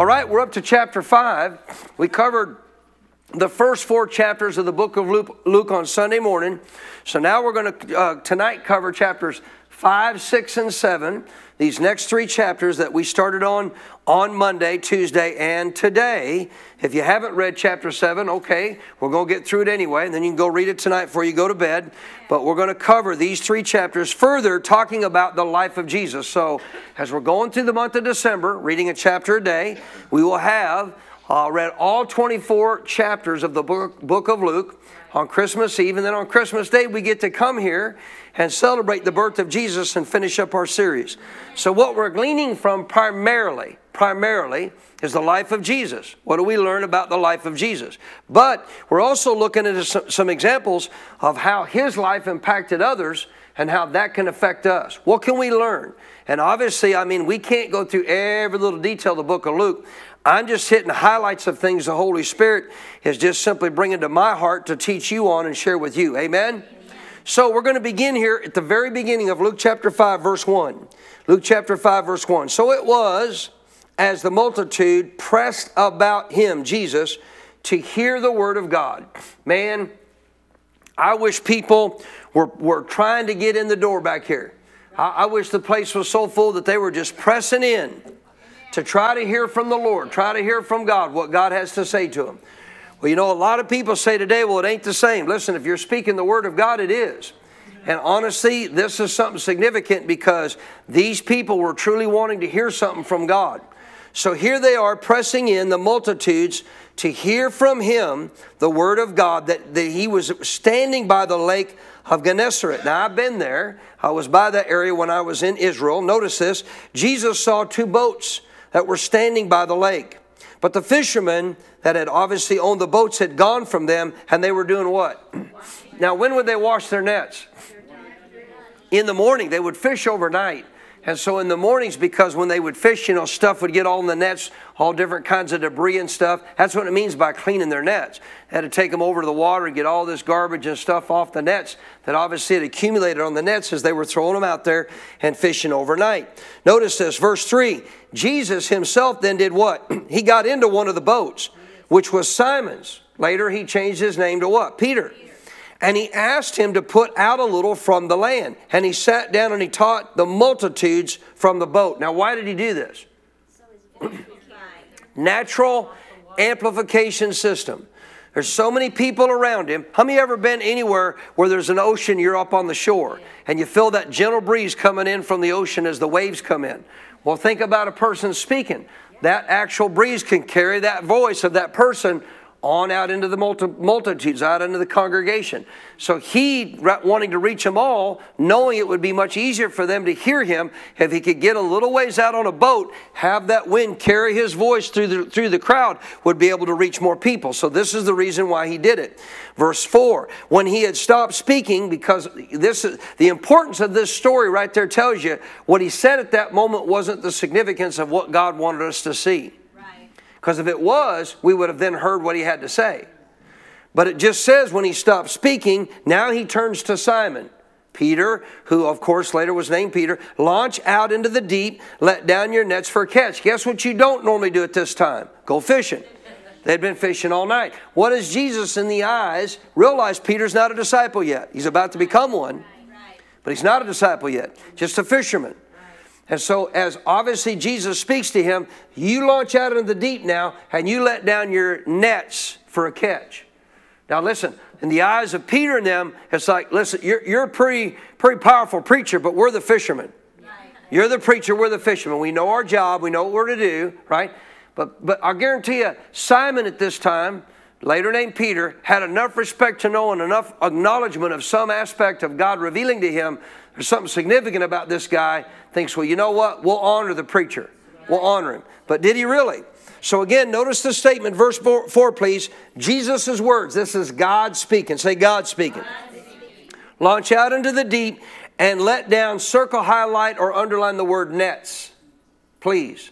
All right, we're up to chapter 5. We covered the first four chapters of the book of Luke, Luke on Sunday morning. So now we're going to uh, tonight cover chapters 5, 6, and 7 these next three chapters that we started on on Monday, Tuesday, and today. If you haven't read chapter 7, okay, we're going to get through it anyway, and then you can go read it tonight before you go to bed. But we're going to cover these three chapters further, talking about the life of Jesus. So, as we're going through the month of December, reading a chapter a day, we will have uh, read all 24 chapters of the book, book of Luke on Christmas Eve, and then on Christmas Day, we get to come here and celebrate the birth of Jesus and finish up our series. So, what we're gleaning from primarily, primarily, is the life of Jesus. What do we learn about the life of Jesus? But we're also looking at some examples of how his life impacted others and how that can affect us. What can we learn? And obviously, I mean, we can't go through every little detail of the book of Luke. I'm just hitting highlights of things the Holy Spirit is just simply bringing to my heart to teach you on and share with you. Amen? So we're going to begin here at the very beginning of Luke chapter 5, verse 1. Luke chapter 5, verse 1. So it was as the multitude pressed about him, Jesus, to hear the word of God. Man, I wish people were, were trying to get in the door back here. I, I wish the place was so full that they were just pressing in to try to hear from the Lord, try to hear from God what God has to say to them. Well, you know, a lot of people say today, well, it ain't the same. Listen, if you're speaking the Word of God, it is. And honestly, this is something significant because these people were truly wanting to hear something from God. So here they are pressing in the multitudes to hear from him the word of God that, that he was standing by the lake of Gennesaret. Now, I've been there. I was by that area when I was in Israel. Notice this Jesus saw two boats that were standing by the lake. But the fishermen that had obviously owned the boats had gone from them and they were doing what? Now, when would they wash their nets? In the morning. They would fish overnight. And so in the mornings, because when they would fish, you know, stuff would get all in the nets, all different kinds of debris and stuff. That's what it means by cleaning their nets. They had to take them over to the water and get all this garbage and stuff off the nets that obviously had accumulated on the nets as they were throwing them out there and fishing overnight. Notice this, verse 3 Jesus himself then did what? he got into one of the boats, which was Simon's. Later, he changed his name to what? Peter. And he asked him to put out a little from the land. And he sat down and he taught the multitudes from the boat. Now, why did he do this? Natural amplification system. There's so many people around him. How many ever been anywhere where there's an ocean, you're up on the shore, and you feel that gentle breeze coming in from the ocean as the waves come in? Well, think about a person speaking. That actual breeze can carry that voice of that person on out into the multitudes, out into the congregation. So he, wanting to reach them all, knowing it would be much easier for them to hear him if he could get a little ways out on a boat, have that wind carry his voice through the, through the crowd, would be able to reach more people. So this is the reason why he did it. Verse 4 When he had stopped speaking, because this is, the importance of this story right there tells you what he said at that moment wasn't the significance of what God wanted us to see. Because if it was, we would have then heard what he had to say. But it just says when he stopped speaking, now he turns to Simon. Peter, who of course later was named Peter, launch out into the deep, let down your nets for a catch. Guess what you don't normally do at this time? Go fishing. They'd been fishing all night. What does Jesus in the eyes realize Peter's not a disciple yet? He's about to become one, but he's not a disciple yet, just a fisherman. And so, as obviously Jesus speaks to him, you launch out into the deep now and you let down your nets for a catch. Now, listen, in the eyes of Peter and them, it's like, listen, you're, you're a pretty, pretty powerful preacher, but we're the fishermen. You're the preacher, we're the fishermen. We know our job, we know what we're to do, right? But, but I guarantee you, Simon at this time, later named Peter, had enough respect to know and enough acknowledgement of some aspect of God revealing to him there's something significant about this guy, thinks, well, you know what? We'll honor the preacher. We'll honor him. But did he really? So again, notice the statement, verse four, four please. Jesus' words. This is God speaking. Say, God speaking. Launch out into the deep and let down, circle, highlight, or underline the word nets. Please.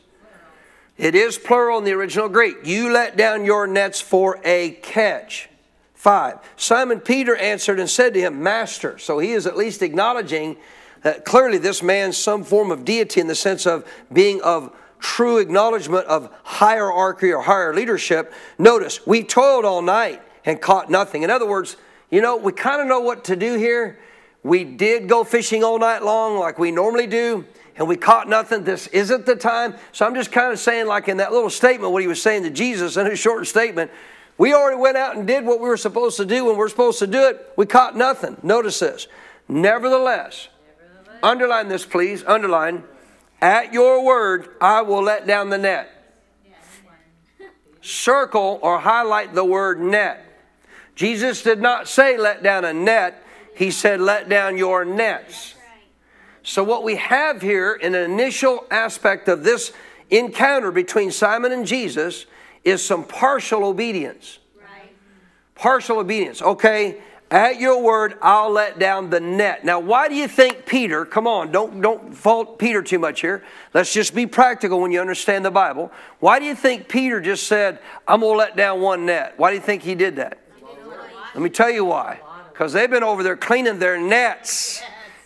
It is plural in the original Greek. You let down your nets for a catch. Five. Simon Peter answered and said to him, Master. So he is at least acknowledging that clearly this man's some form of deity in the sense of being of true acknowledgement of hierarchy or higher leadership. Notice, we toiled all night and caught nothing. In other words, you know, we kind of know what to do here. We did go fishing all night long like we normally do, and we caught nothing. This isn't the time. So I'm just kind of saying, like in that little statement, what he was saying to Jesus in his short statement, we already went out and did what we were supposed to do when we we're supposed to do it. We caught nothing. Notice this. Nevertheless, Nevertheless. underline this, please. Underline. At your word, I will let down the net. Circle or highlight the word net. Jesus did not say let down a net, he said let down your nets. So, what we have here in an initial aspect of this encounter between Simon and Jesus is some partial obedience. Right. Partial obedience. Okay, at your word, I'll let down the net. Now, why do you think Peter, come on, don't, don't fault Peter too much here. Let's just be practical when you understand the Bible. Why do you think Peter just said, I'm going to let down one net? Why do you think he did that? Let me tell you why. Because they've been over there cleaning their nets.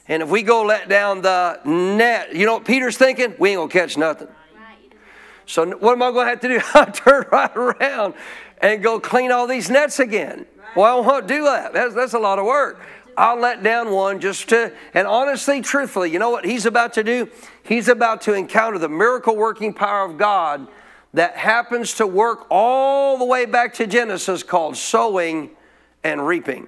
And if we go let down the net, you know what Peter's thinking? We ain't going to catch nothing. So, what am I going to have to do? I turn right around and go clean all these nets again. Well, I won't do that. That's, that's a lot of work. I'll let down one just to, and honestly, truthfully, you know what he's about to do? He's about to encounter the miracle working power of God that happens to work all the way back to Genesis called sowing and reaping.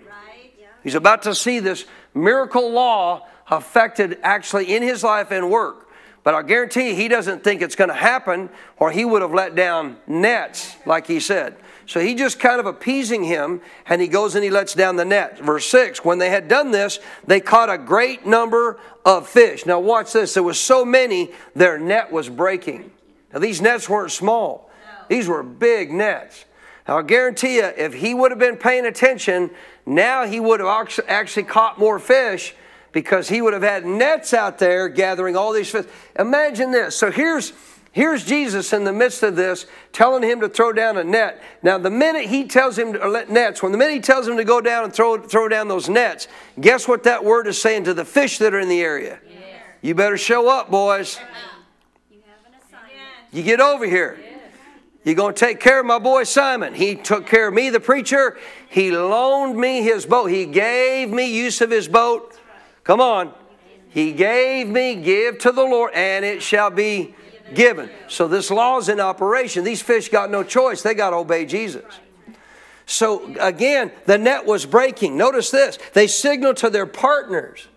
He's about to see this miracle law affected actually in his life and work. But I guarantee he doesn't think it's going to happen, or he would have let down nets, like he said. So he just kind of appeasing him, and he goes and he lets down the net. Verse 6 When they had done this, they caught a great number of fish. Now, watch this. There was so many, their net was breaking. Now, these nets weren't small, these were big nets. Now, I guarantee you, if he would have been paying attention, now he would have actually caught more fish because he would have had nets out there gathering all these fish. Imagine this. So here's Here's Jesus in the midst of this telling him to throw down a net. Now, the minute he tells him to let nets, when the minute he tells him to go down and throw, throw down those nets, guess what that word is saying to the fish that are in the area? You better show up, boys. You get over here. You're going to take care of my boy Simon. He took care of me, the preacher. He loaned me his boat. He gave me use of his boat. Come on. He gave me, give to the Lord, and it shall be given. So this law is in operation. These fish got no choice, they got to obey Jesus. So again, the net was breaking. Notice this they signaled to their partners.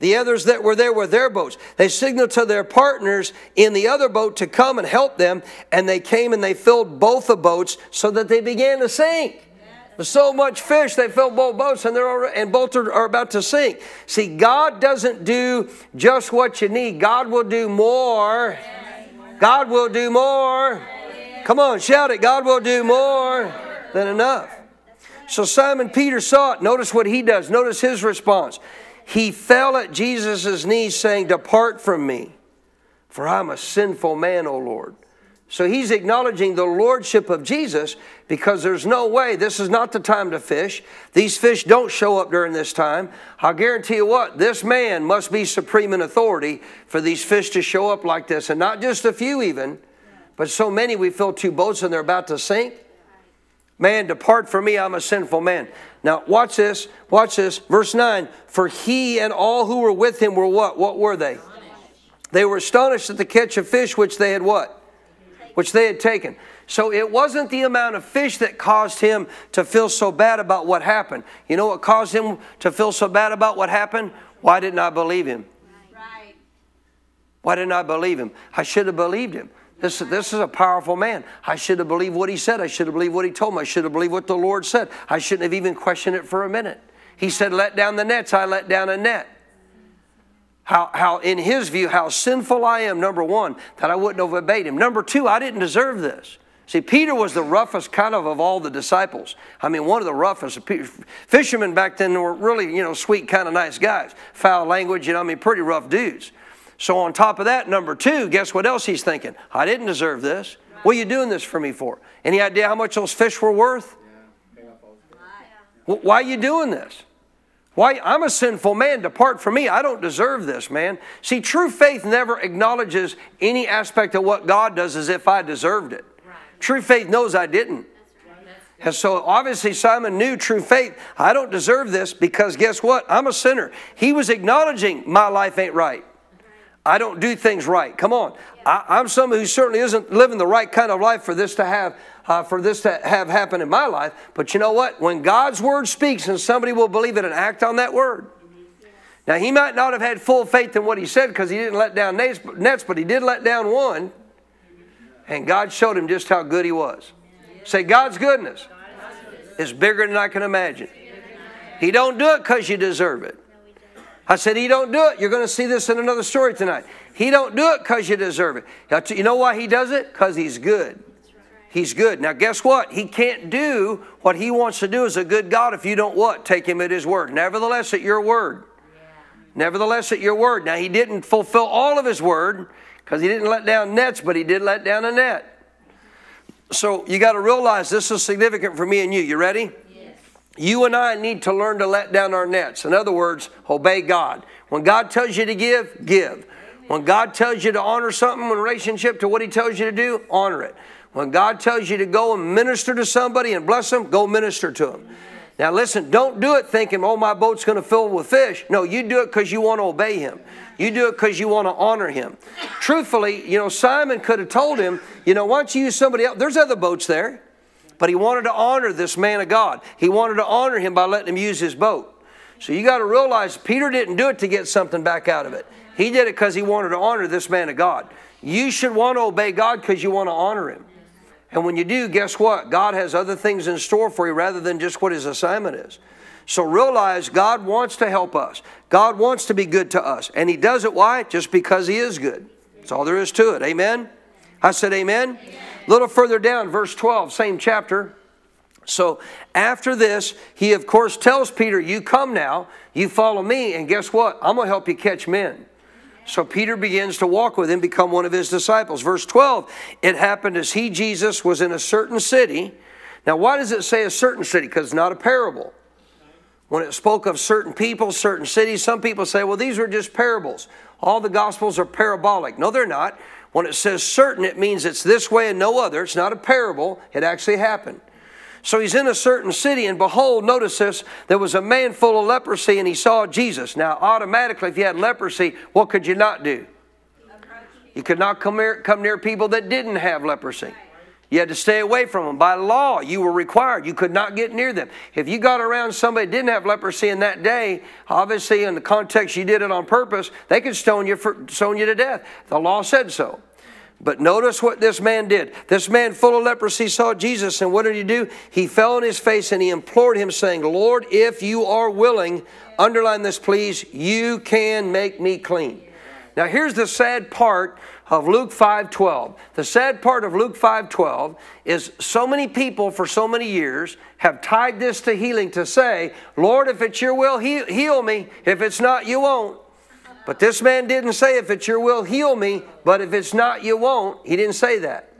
The others that were there were their boats. They signaled to their partners in the other boat to come and help them, and they came and they filled both the boats so that they began to sink. So much fish they filled both boats and they're already, and both are, are about to sink. See, God doesn't do just what you need. God will do more. God will do more. Come on, shout it. God will do more than enough. So Simon Peter saw it. Notice what he does. Notice his response. He fell at Jesus' knees, saying, Depart from me, for I'm a sinful man, O Lord. So he's acknowledging the lordship of Jesus because there's no way this is not the time to fish. These fish don't show up during this time. I'll guarantee you what, this man must be supreme in authority for these fish to show up like this, and not just a few even, but so many we fill two boats and they're about to sink. Man, depart from me, I'm a sinful man. Now, watch this, watch this. Verse 9 For he and all who were with him were what? What were they? They were astonished at the catch of fish which they had what? which they had taken. So it wasn't the amount of fish that caused him to feel so bad about what happened. You know what caused him to feel so bad about what happened? Why didn't I believe him? Why didn't I believe him? I should have believed him. This, this is a powerful man. I should have believed what he said. I should have believed what he told me. I should have believed what the Lord said. I shouldn't have even questioned it for a minute. He said, Let down the nets. I let down a net. How, how, in his view, how sinful I am, number one, that I wouldn't have obeyed him. Number two, I didn't deserve this. See, Peter was the roughest kind of of all the disciples. I mean, one of the roughest. Fishermen back then were really, you know, sweet, kind of nice guys. Foul language, you know, I mean, pretty rough dudes. So, on top of that, number two, guess what else he's thinking? I didn't deserve this. What are you doing this for me for? Any idea how much those fish were worth? Why are you doing this? Why? I'm a sinful man. Depart from me. I don't deserve this, man. See, true faith never acknowledges any aspect of what God does as if I deserved it. True faith knows I didn't. And so obviously Simon knew true faith. I don't deserve this because guess what? I'm a sinner. He was acknowledging my life ain't right. I don't do things right. Come on. I, am someone who certainly isn't living the right kind of life for this to have uh, for this to have happen in my life. But you know what? When God's word speaks and somebody will believe it and act on that word. Now he might not have had full faith in what he said because he didn't let down nets, but he did let down one. And God showed him just how good he was. Say, God's goodness is bigger than I can imagine. He don't do it because you deserve it. I said, He don't do it. You're going to see this in another story tonight. He don't do it because you deserve it. You know why He does it? Because He's good. He's good. Now, guess what? He can't do what He wants to do as a good God if you don't what? Take Him at His word. Nevertheless, at your word. Nevertheless, at your word. Now, He didn't fulfill all of His word because He didn't let down nets, but He did let down a net. So, you got to realize this is significant for me and you. You ready? Yes. You and I need to learn to let down our nets. In other words, obey God. When God tells you to give, give. When God tells you to honor something in relationship to what He tells you to do, honor it. When God tells you to go and minister to somebody and bless them, go minister to them. Now, listen, don't do it thinking, oh, my boat's going to fill with fish. No, you do it because you want to obey Him. You do it because you want to honor Him. Truthfully, you know, Simon could have told him, you know, why don't you use somebody else? There's other boats there. But he wanted to honor this man of God. He wanted to honor him by letting him use his boat. So you got to realize Peter didn't do it to get something back out of it. He did it because he wanted to honor this man of God. You should want to obey God because you want to honor him. And when you do, guess what? God has other things in store for you rather than just what his assignment is. So realize God wants to help us. God wants to be good to us. And he does it why? Just because he is good. That's all there is to it. Amen? I said amen. amen. A little further down, verse 12, same chapter. So after this, he of course tells Peter, You come now, you follow me, and guess what? I'm going to help you catch men. So Peter begins to walk with him, become one of his disciples. Verse 12, it happened as he, Jesus, was in a certain city. Now, why does it say a certain city? Because it's not a parable. When it spoke of certain people, certain cities, some people say, well, these are just parables. All the gospels are parabolic. No, they're not. When it says certain, it means it's this way and no other. It's not a parable, it actually happened. So he's in a certain city, and behold, notice this there was a man full of leprosy, and he saw Jesus. Now, automatically, if you had leprosy, what could you not do? You could not come near, come near people that didn't have leprosy. You had to stay away from them. By law, you were required. You could not get near them. If you got around somebody that didn't have leprosy in that day, obviously in the context you did it on purpose, they could stone you for stone you to death. The law said so. But notice what this man did. This man full of leprosy saw Jesus, and what did he do? He fell on his face and he implored him, saying, Lord, if you are willing, underline this please, you can make me clean. Now here's the sad part of Luke 5:12. The sad part of Luke 5:12 is so many people for so many years have tied this to healing to say, "Lord, if it's your will, heal me. If it's not, you won't." But this man didn't say, "If it's your will, heal me," but if it's not, you won't. He didn't say that.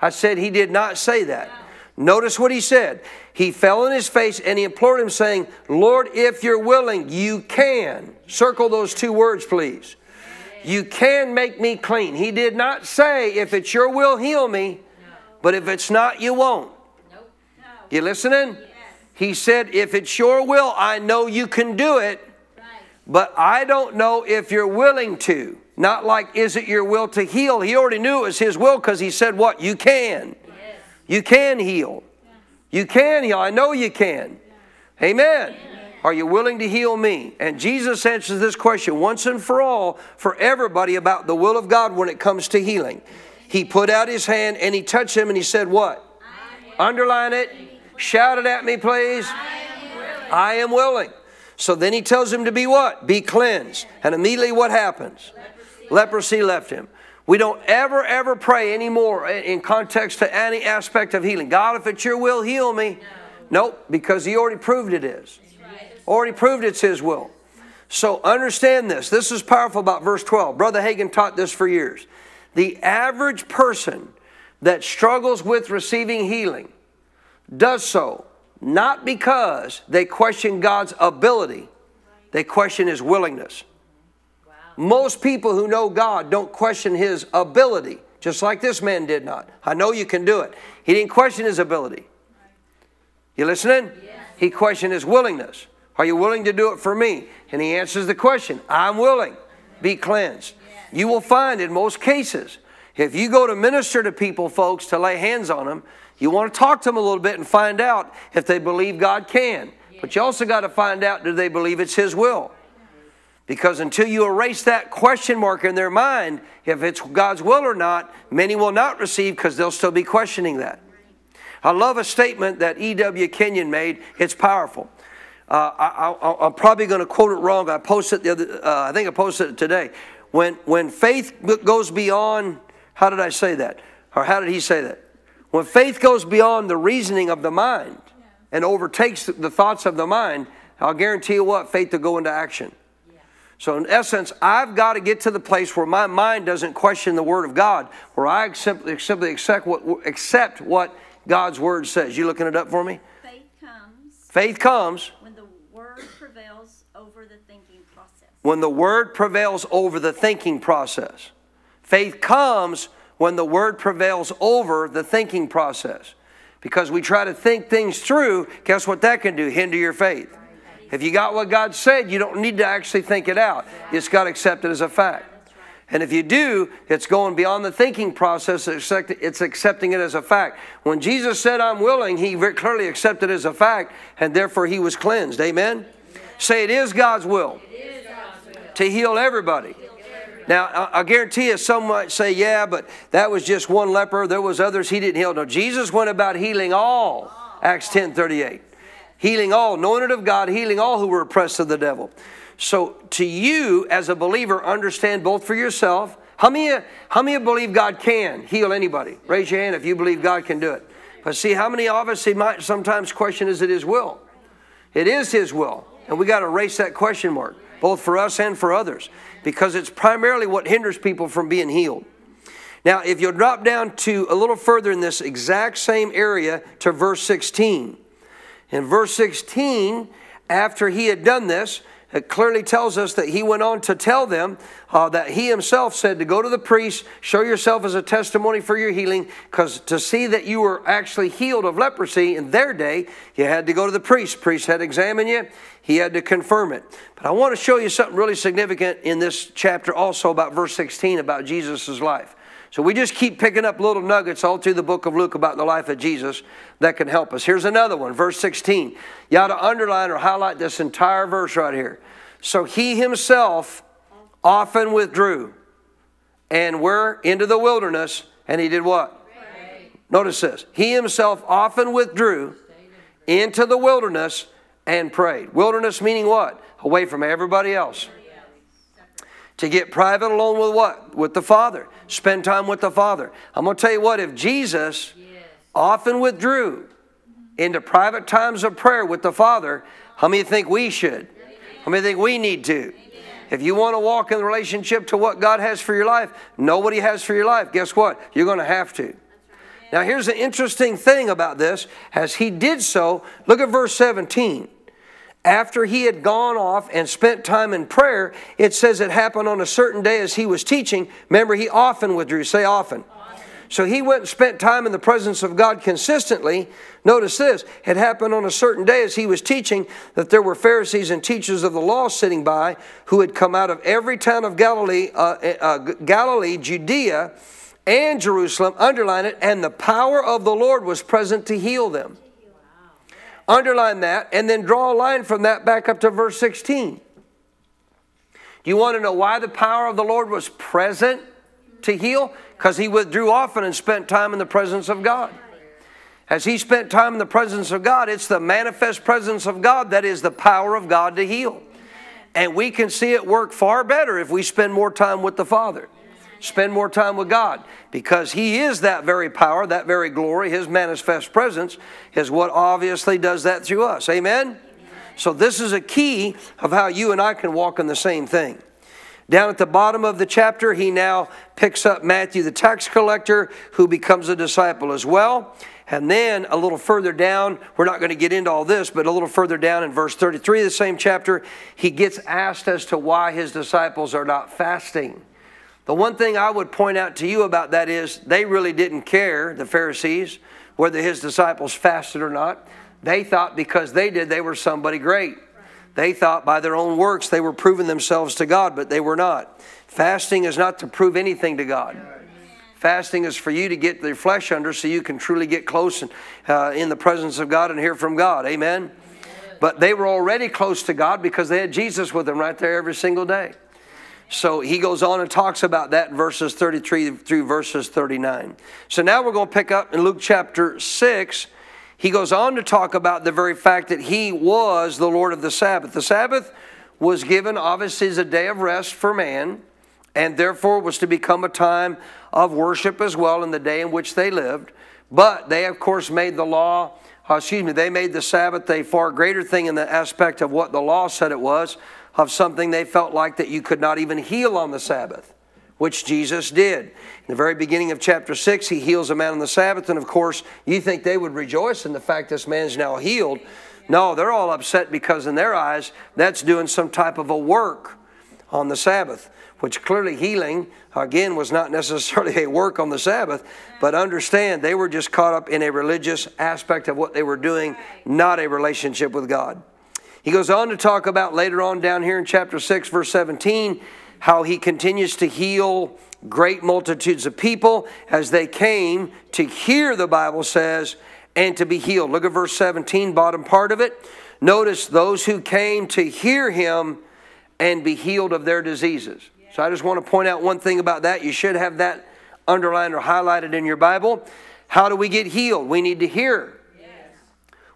I said he did not say that. Notice what he said. He fell on his face and he implored him, saying, Lord, if you're willing, you can. Circle those two words, please. You can make me clean. He did not say, if it's your will, heal me, but if it's not, you won't. You listening? He said, if it's your will, I know you can do it, but I don't know if you're willing to. Not like, is it your will to heal? He already knew it was his will because he said, what? You can. You can heal. You can heal. I know you can. Amen. Are you willing to heal me? And Jesus answers this question once and for all for everybody about the will of God when it comes to healing. He put out his hand and he touched him and he said, What? Underline it. Shout it at me, please. I am willing. So then he tells him to be what? Be cleansed. And immediately what happens? Leprosy left him. We don't ever, ever pray anymore in context to any aspect of healing. God, if it's your will, heal me. Nope, because he already proved it is. Already proved it's his will. So understand this. This is powerful about verse 12. Brother Hagin taught this for years. The average person that struggles with receiving healing does so not because they question God's ability, they question his willingness. Most people who know God don't question his ability, just like this man did not. I know you can do it. He didn't question his ability. You listening? Yes. He questioned his willingness. Are you willing to do it for me? And he answers the question I'm willing. Be cleansed. Yes. You will find in most cases, if you go to minister to people, folks, to lay hands on them, you want to talk to them a little bit and find out if they believe God can. But you also got to find out do they believe it's His will? Because until you erase that question mark in their mind, if it's God's will or not, many will not receive because they'll still be questioning that. I love a statement that E.W. Kenyon made. It's powerful. Uh, I, am probably going to quote it wrong. I posted the other. Uh, I think I posted it today. When when faith goes beyond, how did I say that? Or how did he say that? When faith goes beyond the reasoning of the mind and overtakes the thoughts of the mind, I'll guarantee you what faith will go into action. So, in essence, I've got to get to the place where my mind doesn't question the Word of God, where I simply, simply accept, what, accept what God's Word says. You looking it up for me? Faith comes. Faith comes. When the Word prevails over the thinking process. When the Word prevails over the thinking process. Faith comes when the Word prevails over the thinking process. Because we try to think things through, guess what that can do? Hinder your faith. If you got what God said, you don't need to actually think it out. Just got to accept it as a fact. And if you do, it's going beyond the thinking process, it's accepting it as a fact. When Jesus said, I'm willing, he very clearly accepted it as a fact, and therefore he was cleansed. Amen? Say, it is God's will, to heal everybody. Now, I guarantee you, some might say, yeah, but that was just one leper. There was others he didn't heal. No, Jesus went about healing all. Acts 10 38 healing all, it of God, healing all who were oppressed of the devil. So, to you as a believer, understand both for yourself. How many, how many believe God can heal anybody? Raise your hand if you believe God can do it. But see, how many of us he might sometimes question is it His will? It is His will. And we got to erase that question mark, both for us and for others, because it's primarily what hinders people from being healed. Now, if you'll drop down to a little further in this exact same area to verse 16, in verse 16, after he had done this, it clearly tells us that he went on to tell them uh, that he himself said to go to the priest, show yourself as a testimony for your healing, because to see that you were actually healed of leprosy in their day, you had to go to the priest. Priest had to examine you, he had to confirm it. But I want to show you something really significant in this chapter also about verse 16 about Jesus' life. So we just keep picking up little nuggets all through the book of Luke about the life of Jesus that can help us. Here's another one, verse 16. You ought to underline or highlight this entire verse right here. So he himself often withdrew and were into the wilderness, and he did what? Pray. Notice this. He himself often withdrew into the wilderness and prayed. Wilderness meaning what? Away from everybody else to get private alone with what? With the Father. Spend time with the Father. I'm going to tell you what, if Jesus yes. often withdrew into private times of prayer with the Father, how many think we should? How many think we need to? If you want to walk in the relationship to what God has for your life, nobody has for your life, guess what? You're going to have to. Now, here's the interesting thing about this. As he did so, look at verse 17 after he had gone off and spent time in prayer, it says it happened on a certain day as he was teaching. Remember, he often withdrew. Say often. So he went and spent time in the presence of God consistently. Notice this it happened on a certain day as he was teaching that there were Pharisees and teachers of the law sitting by who had come out of every town of Galilee, uh, uh, Galilee, Judea, and Jerusalem. Underline it, and the power of the Lord was present to heal them. Underline that and then draw a line from that back up to verse 16. Do you want to know why the power of the Lord was present to heal? Because he withdrew often and spent time in the presence of God. As he spent time in the presence of God, it's the manifest presence of God that is the power of God to heal. And we can see it work far better if we spend more time with the Father, spend more time with God, because He is that very power, that very glory, His manifest presence is what obviously does that through us. Amen? So, this is a key of how you and I can walk in the same thing. Down at the bottom of the chapter, he now picks up Matthew, the tax collector, who becomes a disciple as well. And then a little further down, we're not going to get into all this, but a little further down in verse 33 of the same chapter, he gets asked as to why his disciples are not fasting. The one thing I would point out to you about that is they really didn't care, the Pharisees, whether his disciples fasted or not. They thought because they did, they were somebody great. They thought by their own works they were proving themselves to God, but they were not. Fasting is not to prove anything to God. Fasting is for you to get the flesh under so you can truly get close and, uh, in the presence of God and hear from God. Amen? But they were already close to God because they had Jesus with them right there every single day. So he goes on and talks about that in verses 33 through verses 39. So now we're going to pick up in Luke chapter 6 he goes on to talk about the very fact that he was the Lord of the Sabbath. The Sabbath was given, obviously, as a day of rest for man, and therefore was to become a time of worship as well in the day in which they lived. But they, of course, made the law, uh, excuse me, they made the Sabbath a far greater thing in the aspect of what the law said it was, of something they felt like that you could not even heal on the Sabbath which Jesus did. In the very beginning of chapter 6, he heals a man on the Sabbath, and of course, you think they would rejoice in the fact this man's now healed. No, they're all upset because, in their eyes, that's doing some type of a work on the Sabbath, which clearly healing, again, was not necessarily a work on the Sabbath, but understand they were just caught up in a religious aspect of what they were doing, not a relationship with God. He goes on to talk about later on down here in chapter 6, verse 17 how he continues to heal great multitudes of people as they came to hear, the Bible says, and to be healed. Look at verse 17, bottom part of it. Notice those who came to hear him and be healed of their diseases. So I just want to point out one thing about that. You should have that underlined or highlighted in your Bible. How do we get healed? We need to hear.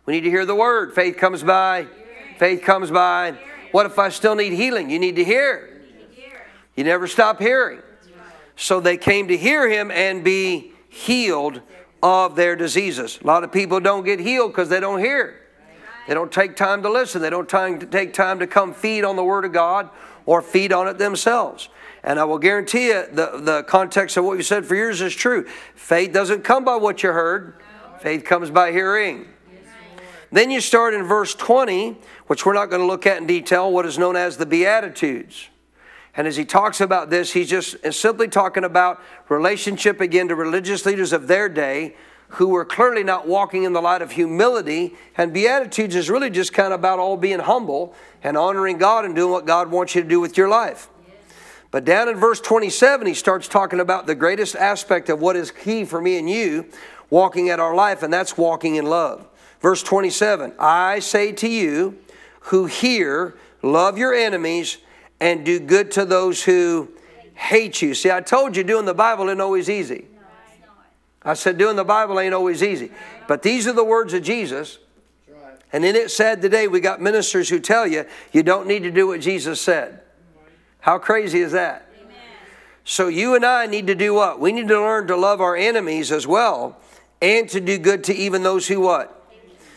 We need to hear the word. Faith comes by. Faith comes by. What if I still need healing? You need to hear. You never stop hearing. So they came to hear him and be healed of their diseases. A lot of people don't get healed because they don't hear. They don't take time to listen. They don't time to take time to come feed on the Word of God or feed on it themselves. And I will guarantee you the, the context of what you said for years is true. Faith doesn't come by what you heard, faith comes by hearing. Then you start in verse 20, which we're not going to look at in detail, what is known as the Beatitudes. And as he talks about this, he's just uh, simply talking about relationship again to religious leaders of their day who were clearly not walking in the light of humility. And Beatitudes is really just kind of about all being humble and honoring God and doing what God wants you to do with your life. But down in verse 27, he starts talking about the greatest aspect of what is key for me and you walking at our life, and that's walking in love. Verse 27 I say to you who hear, love your enemies and do good to those who hate you. See, I told you doing the Bible ain't always easy. I said doing the Bible ain't always easy. But these are the words of Jesus. And in it said today, we got ministers who tell you you don't need to do what Jesus said. How crazy is that? So you and I need to do what? We need to learn to love our enemies as well and to do good to even those who what?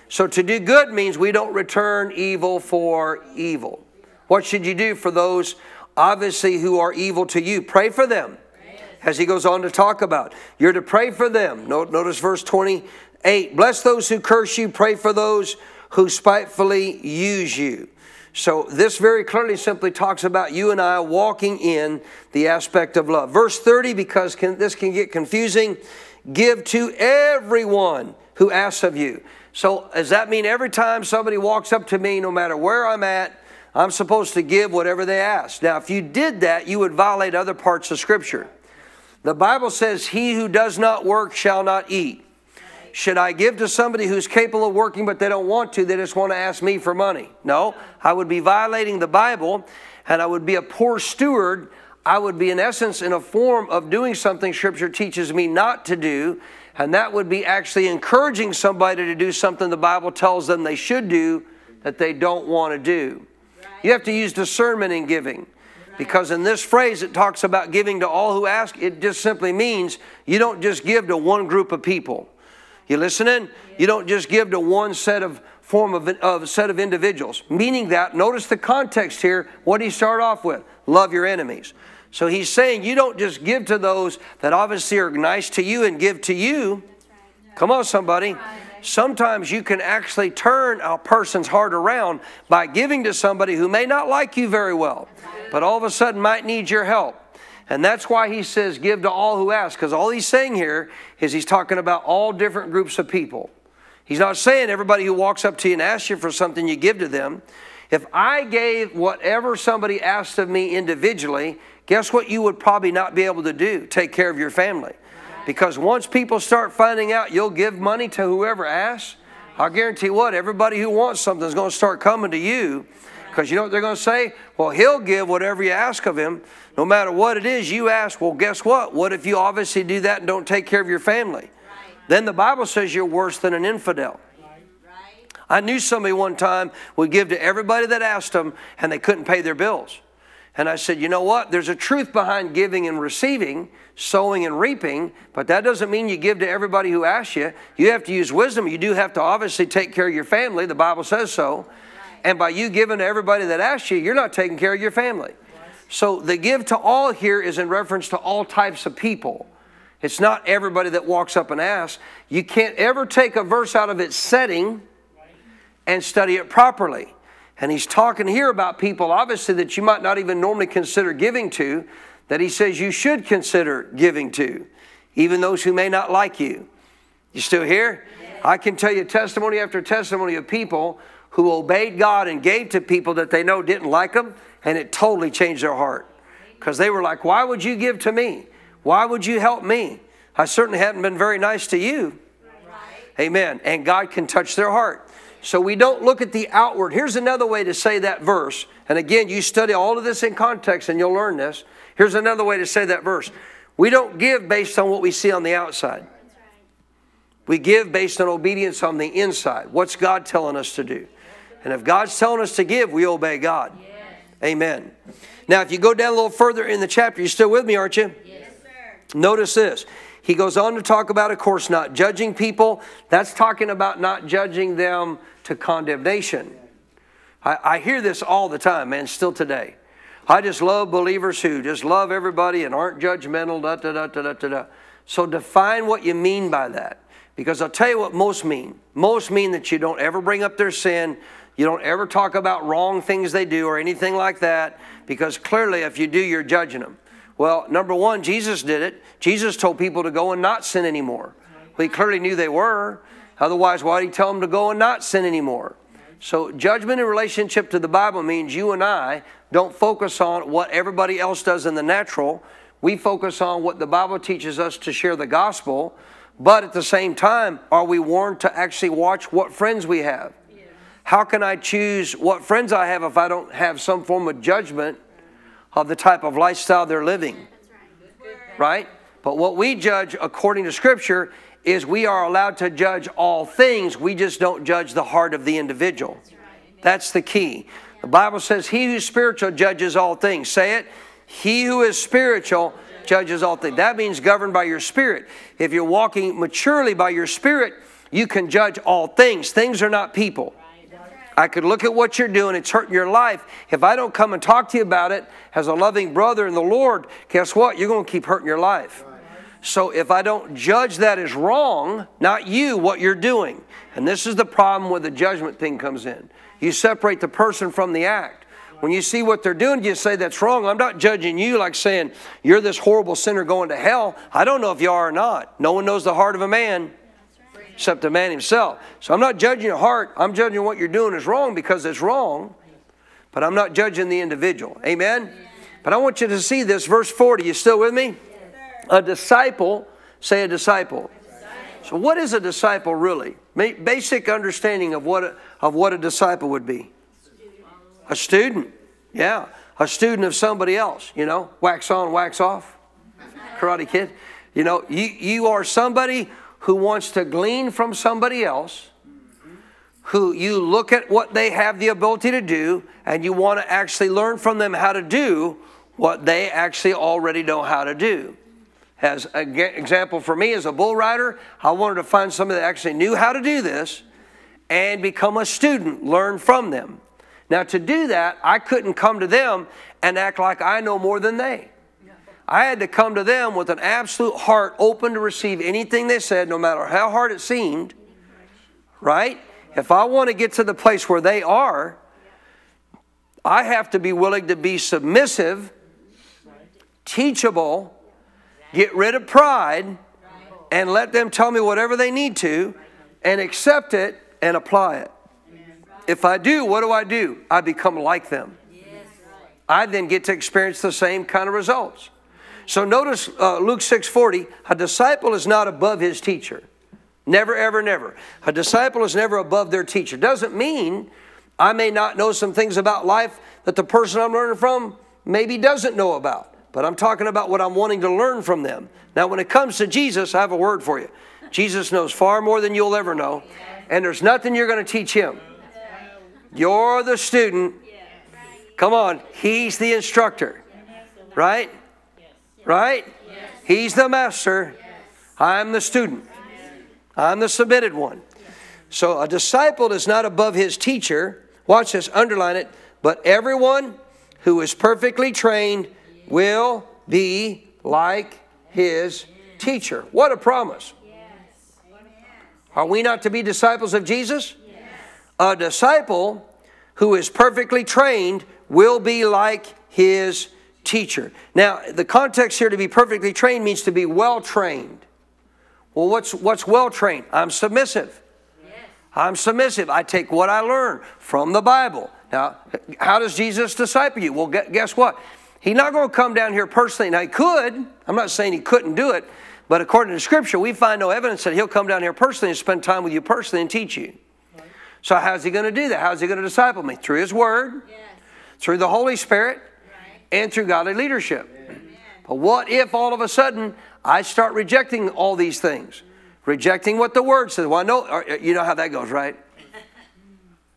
So to do good means we don't return evil for evil. What should you do for those, obviously, who are evil to you? Pray for them. As he goes on to talk about, you're to pray for them. Notice verse 28 Bless those who curse you, pray for those who spitefully use you. So, this very clearly simply talks about you and I walking in the aspect of love. Verse 30, because can, this can get confusing, give to everyone who asks of you. So, does that mean every time somebody walks up to me, no matter where I'm at, I'm supposed to give whatever they ask. Now, if you did that, you would violate other parts of Scripture. The Bible says, He who does not work shall not eat. Should I give to somebody who's capable of working but they don't want to? They just want to ask me for money. No, I would be violating the Bible and I would be a poor steward I would be, in essence, in a form of doing something Scripture teaches me not to do, and that would be actually encouraging somebody to do something the Bible tells them they should do that they don't want to do. You have to use discernment in giving. Because in this phrase, it talks about giving to all who ask. It just simply means you don't just give to one group of people. You listening? You don't just give to one set of form of, of set of individuals. Meaning that, notice the context here. What did he start off with? Love your enemies. So he's saying you don't just give to those that obviously are nice to you and give to you. Come on, somebody. Sometimes you can actually turn a person's heart around by giving to somebody who may not like you very well but all of a sudden might need your help. And that's why he says, Give to all who ask, because all he's saying here is he's talking about all different groups of people. He's not saying everybody who walks up to you and asks you for something, you give to them. If I gave whatever somebody asked of me individually, guess what you would probably not be able to do? Take care of your family. Because once people start finding out you'll give money to whoever asks, I guarantee what, everybody who wants something is going to start coming to you because you know what they're going to say? Well, he'll give whatever you ask of him. No matter what it is you ask, well, guess what? What if you obviously do that and don't take care of your family? Then the Bible says you're worse than an infidel. I knew somebody one time would give to everybody that asked them and they couldn't pay their bills. And I said, you know what? There's a truth behind giving and receiving, sowing and reaping, but that doesn't mean you give to everybody who asks you. You have to use wisdom. You do have to obviously take care of your family. The Bible says so. And by you giving to everybody that asks you, you're not taking care of your family. So the give to all here is in reference to all types of people. It's not everybody that walks up and asks. You can't ever take a verse out of its setting and study it properly. And he's talking here about people, obviously, that you might not even normally consider giving to, that he says you should consider giving to, even those who may not like you. You still here? I can tell you testimony after testimony of people who obeyed God and gave to people that they know didn't like them, and it totally changed their heart. Because they were like, Why would you give to me? Why would you help me? I certainly haven't been very nice to you. Right. Amen. And God can touch their heart. So we don't look at the outward. Here's another way to say that verse. And again, you study all of this in context and you'll learn this. Here's another way to say that verse. We don't give based on what we see on the outside. We give based on obedience on the inside. What's God telling us to do? And if God's telling us to give, we obey God. Yes. Amen. Now, if you go down a little further in the chapter, you're still with me, aren't you? Yes. Notice this. He goes on to talk about, of course, not judging people. That's talking about not judging them to condemnation. I, I hear this all the time, man, still today. I just love believers who just love everybody and aren't judgmental, da da da da da da. So define what you mean by that. Because I'll tell you what most mean. Most mean that you don't ever bring up their sin, you don't ever talk about wrong things they do or anything like that because clearly, if you do, you're judging them. Well, number one, Jesus did it. Jesus told people to go and not sin anymore. Well, he clearly knew they were. Otherwise, why did he tell them to go and not sin anymore? So, judgment in relationship to the Bible means you and I don't focus on what everybody else does in the natural. We focus on what the Bible teaches us to share the gospel. But at the same time, are we warned to actually watch what friends we have? How can I choose what friends I have if I don't have some form of judgment of the type of lifestyle they're living? Right? But what we judge according to Scripture is we are allowed to judge all things. We just don't judge the heart of the individual. That's the key. The Bible says, He who's spiritual judges all things. Say it. He who is spiritual judges all things. That means governed by your spirit. If you're walking maturely by your spirit, you can judge all things. Things are not people. I could look at what you're doing, it's hurting your life. If I don't come and talk to you about it as a loving brother in the Lord, guess what? You're going to keep hurting your life. So if I don't judge that as wrong, not you, what you're doing. And this is the problem where the judgment thing comes in. You separate the person from the act. When you see what they're doing, you say that's wrong. I'm not judging you like saying you're this horrible sinner going to hell. I don't know if you are or not. No one knows the heart of a man except the man himself. So I'm not judging your heart. I'm judging what you're doing is wrong because it's wrong. But I'm not judging the individual. Amen? But I want you to see this, verse 40. You still with me? A disciple, say a disciple. So, what is a disciple really? Basic understanding of what a, of what a disciple would be. A student. Yeah. a student of somebody else, you know, wax on, wax off. Karate Kid. You know, you, you are somebody who wants to glean from somebody else, who you look at what they have the ability to do, and you want to actually learn from them how to do what they actually already know how to do. As an example for me as a bull rider, I wanted to find somebody that actually knew how to do this and become a student, learn from them. Now, to do that, I couldn't come to them and act like I know more than they. I had to come to them with an absolute heart open to receive anything they said, no matter how hard it seemed. Right? If I want to get to the place where they are, I have to be willing to be submissive, teachable, get rid of pride, and let them tell me whatever they need to, and accept it and apply it. If I do, what do I do? I become like them. I then get to experience the same kind of results. So notice uh, Luke 6:40, a disciple is not above his teacher. Never ever never. A disciple is never above their teacher. Doesn't mean I may not know some things about life that the person I'm learning from maybe doesn't know about. But I'm talking about what I'm wanting to learn from them. Now when it comes to Jesus, I have a word for you. Jesus knows far more than you'll ever know, and there's nothing you're going to teach him. You're the student. Come on, he's the instructor. Right? Right? He's the master. I'm the student. I'm the submitted one. So a disciple is not above his teacher. Watch this, underline it. But everyone who is perfectly trained will be like his teacher. What a promise. Are we not to be disciples of Jesus? A disciple who is perfectly trained will be like his teacher. Now, the context here to be perfectly trained means to be well trained. Well, what's, what's well trained? I'm submissive. Yes. I'm submissive. I take what I learn from the Bible. Now, how does Jesus disciple you? Well, guess what? He's not going to come down here personally. Now, he could. I'm not saying he couldn't do it. But according to Scripture, we find no evidence that he'll come down here personally and spend time with you personally and teach you. So, how's he going to do that? How's he going to disciple me? Through his word, yes. through the Holy Spirit, right. And through godly leadership. Amen. But what if all of a sudden I start rejecting all these things? Rejecting what the word says. Well, I know, uh, you know how that goes, right?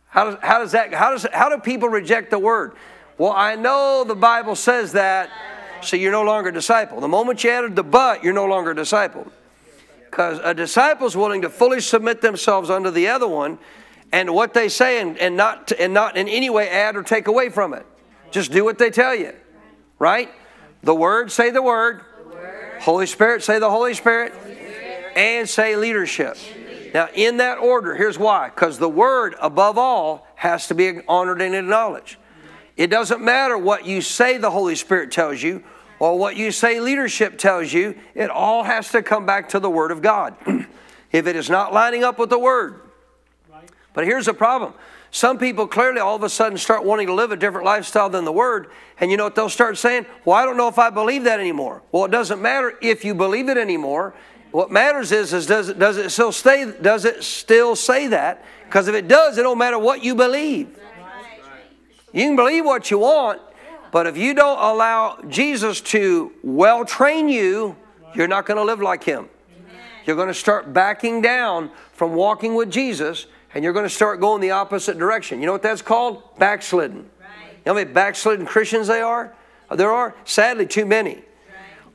How does, how does that, how does, how do people reject the word? Well, I know the Bible says that, so you're no longer a disciple. The moment you added the but, you're no longer a disciple. Because a disciple is willing to fully submit themselves unto the other one and what they say and, and, not, and not in any way add or take away from it. Just do what they tell you, right? The Word, say the Word. Holy Spirit, say the Holy Spirit. And say leadership. Now, in that order, here's why. Because the Word, above all, has to be honored and acknowledged. It doesn't matter what you say the Holy Spirit tells you or what you say leadership tells you, it all has to come back to the Word of God. if it is not lining up with the Word, but here's the problem. Some people clearly all of a sudden start wanting to live a different lifestyle than the Word. And you know what they'll start saying? Well, I don't know if I believe that anymore. Well, it doesn't matter if you believe it anymore. What matters is, is does, it, does it still stay, does it still say that? Because if it does, it don't matter what you believe. You can believe what you want, but if you don't allow Jesus to well train you, you're not going to live like Him. You're going to start backing down from walking with Jesus and you're going to start going the opposite direction. You know what that's called? Backslidden. Right. You know how many backslidden Christians they are? There are, sadly, too many. Right.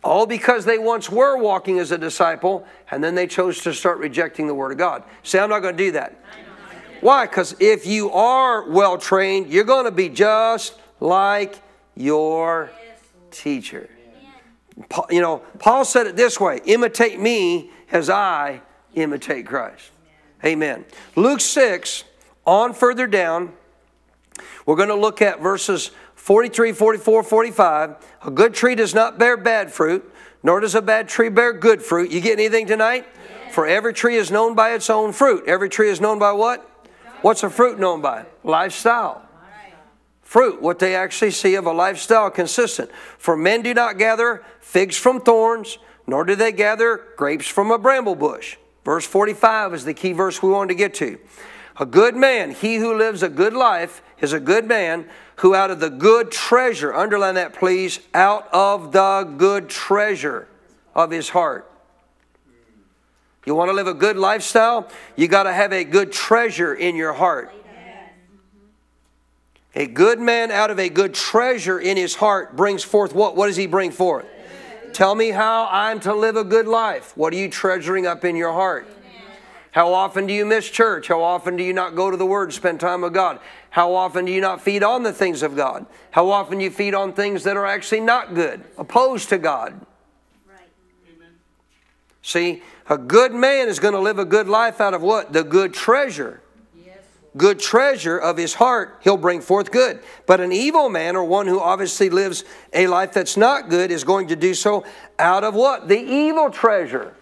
All because they once were walking as a disciple and then they chose to start rejecting the Word of God. Say, I'm not going to do that. Why? Because if you are well trained, you're going to be just like your teacher. You know, Paul said it this way imitate me as I imitate Christ. Amen. Luke 6, on further down, we're going to look at verses 43, 44, 45. A good tree does not bear bad fruit, nor does a bad tree bear good fruit. You get anything tonight? Yes. For every tree is known by its own fruit. Every tree is known by what? What's a fruit known by? Lifestyle. Fruit, what they actually see of a lifestyle consistent. For men do not gather figs from thorns, nor do they gather grapes from a bramble bush. Verse 45 is the key verse we wanted to get to. A good man, he who lives a good life, is a good man who out of the good treasure, underline that please, out of the good treasure of his heart. You want to live a good lifestyle? You got to have a good treasure in your heart. A good man out of a good treasure in his heart brings forth what? What does he bring forth? Tell me how I'm to live a good life. What are you treasuring up in your heart? How often do you miss church? How often do you not go to the Word, spend time with God? How often do you not feed on the things of God? How often do you feed on things that are actually not good, opposed to God? Right. See, a good man is going to live a good life out of what? The good treasure. Good treasure of his heart, he'll bring forth good. But an evil man, or one who obviously lives a life that's not good, is going to do so out of what? The evil treasure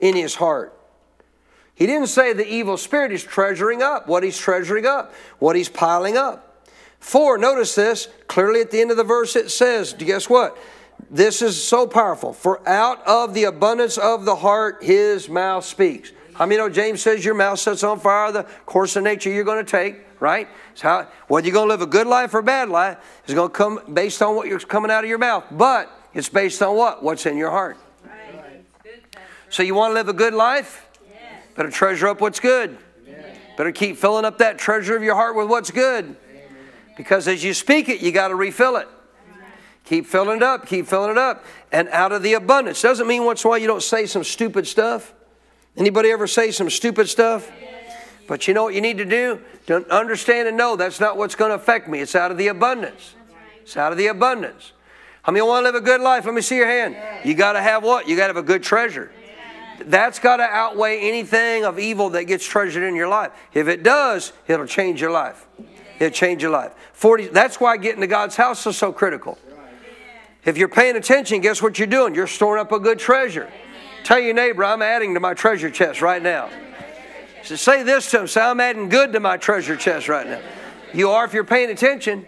in his heart. He didn't say the evil spirit is treasuring up what he's treasuring up, what he's piling up. Four, notice this clearly at the end of the verse it says, guess what? This is so powerful. For out of the abundance of the heart his mouth speaks. How many know James says your mouth sets on fire the course of nature you're going to take, right? It's how whether you're going to live a good life or a bad life is going to come based on what you're coming out of your mouth. But it's based on what? What's in your heart. So you want to live a good life? Better treasure up what's good. Better keep filling up that treasure of your heart with what's good. Because as you speak it, you got to refill it. Keep filling it up, keep filling it up. And out of the abundance. Doesn't mean once in a while you don't say some stupid stuff. Anybody ever say some stupid stuff? But you know what you need to do? To understand and know that's not what's going to affect me. It's out of the abundance. It's out of the abundance. How many want to live a good life? Let me see your hand. You got to have what? You got to have a good treasure. That's got to outweigh anything of evil that gets treasured in your life. If it does, it'll change your life. It'll change your life. 40, that's why getting to God's house is so critical. If you're paying attention, guess what you're doing? You're storing up a good treasure. Tell your neighbor, I'm adding to my treasure chest right now. So say this to him. Say, I'm adding good to my treasure chest right now. You are if you're paying attention.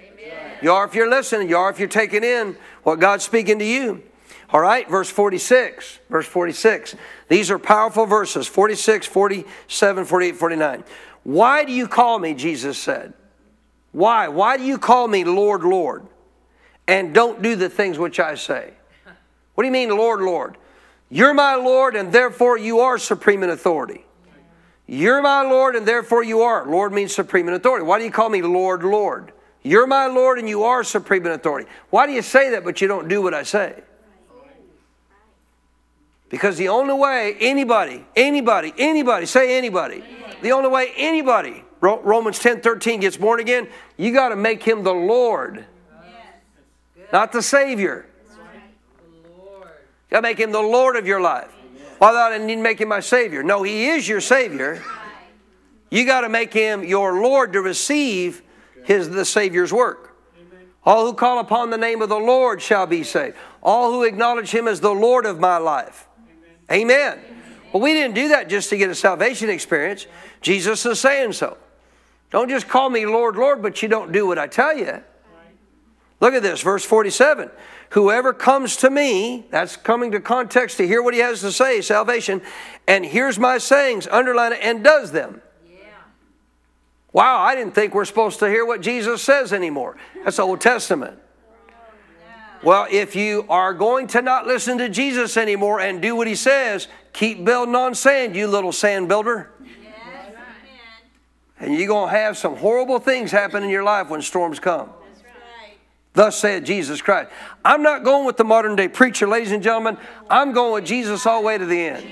You are if you're listening. You are if you're taking in what God's speaking to you. All right, verse 46. Verse 46. These are powerful verses 46, 47, 48, 49. Why do you call me, Jesus said? Why? Why do you call me Lord, Lord, and don't do the things which I say? What do you mean, Lord, Lord? You're my Lord, and therefore you are supreme in authority. You're my Lord, and therefore you are. Lord means supreme in authority. Why do you call me Lord, Lord? You're my Lord, and you are supreme in authority. Why do you say that, but you don't do what I say? Because the only way anybody, anybody, anybody, say anybody, the only way anybody, Romans 10 13 gets born again, you got to make him the Lord, not the Savior. To make him the Lord of your life. Why well, I need to make him my Savior? No, he is your Savior. You got to make him your Lord to receive his the Savior's work. All who call upon the name of the Lord shall be saved. All who acknowledge him as the Lord of my life. Amen. Well, we didn't do that just to get a salvation experience. Jesus is saying so. Don't just call me Lord, Lord, but you don't do what I tell you. Look at this, verse 47. Whoever comes to me, that's coming to context to hear what he has to say, salvation, and hears my sayings, underline it, and does them. Yeah. Wow, I didn't think we're supposed to hear what Jesus says anymore. That's Old Testament. Well, if you are going to not listen to Jesus anymore and do what he says, keep building on sand, you little sand builder. Yes. And you're going to have some horrible things happen in your life when storms come. Thus said Jesus Christ. I'm not going with the modern day preacher, ladies and gentlemen. I'm going with Jesus all the way to the end.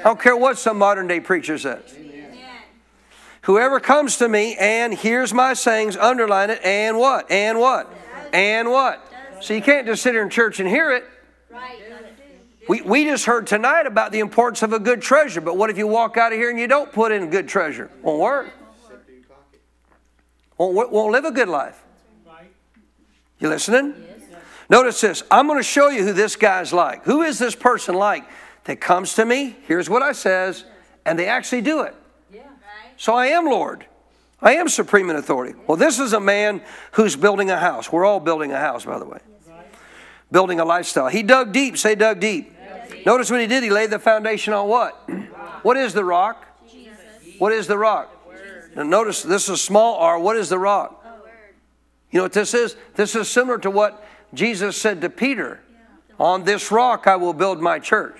I don't care what some modern day preacher says. Whoever comes to me and hears my sayings, underline it, and what? And what? And what? So you can't just sit here in church and hear it. We, we just heard tonight about the importance of a good treasure, but what if you walk out of here and you don't put in good treasure? Won't work. Won't, won't live a good life. You listening? Notice this. I'm going to show you who this guy's like. Who is this person like that comes to me, here's what I says, and they actually do it. So I am Lord. I am supreme in authority. Well, this is a man who's building a house. We're all building a house, by the way. Building a lifestyle. He dug deep. Say, dug deep. Notice what he did. He laid the foundation on what? What is the rock? What is the rock? Now notice this is a small r. What is the rock? You know what this is? This is similar to what Jesus said to Peter On this rock I will build my church.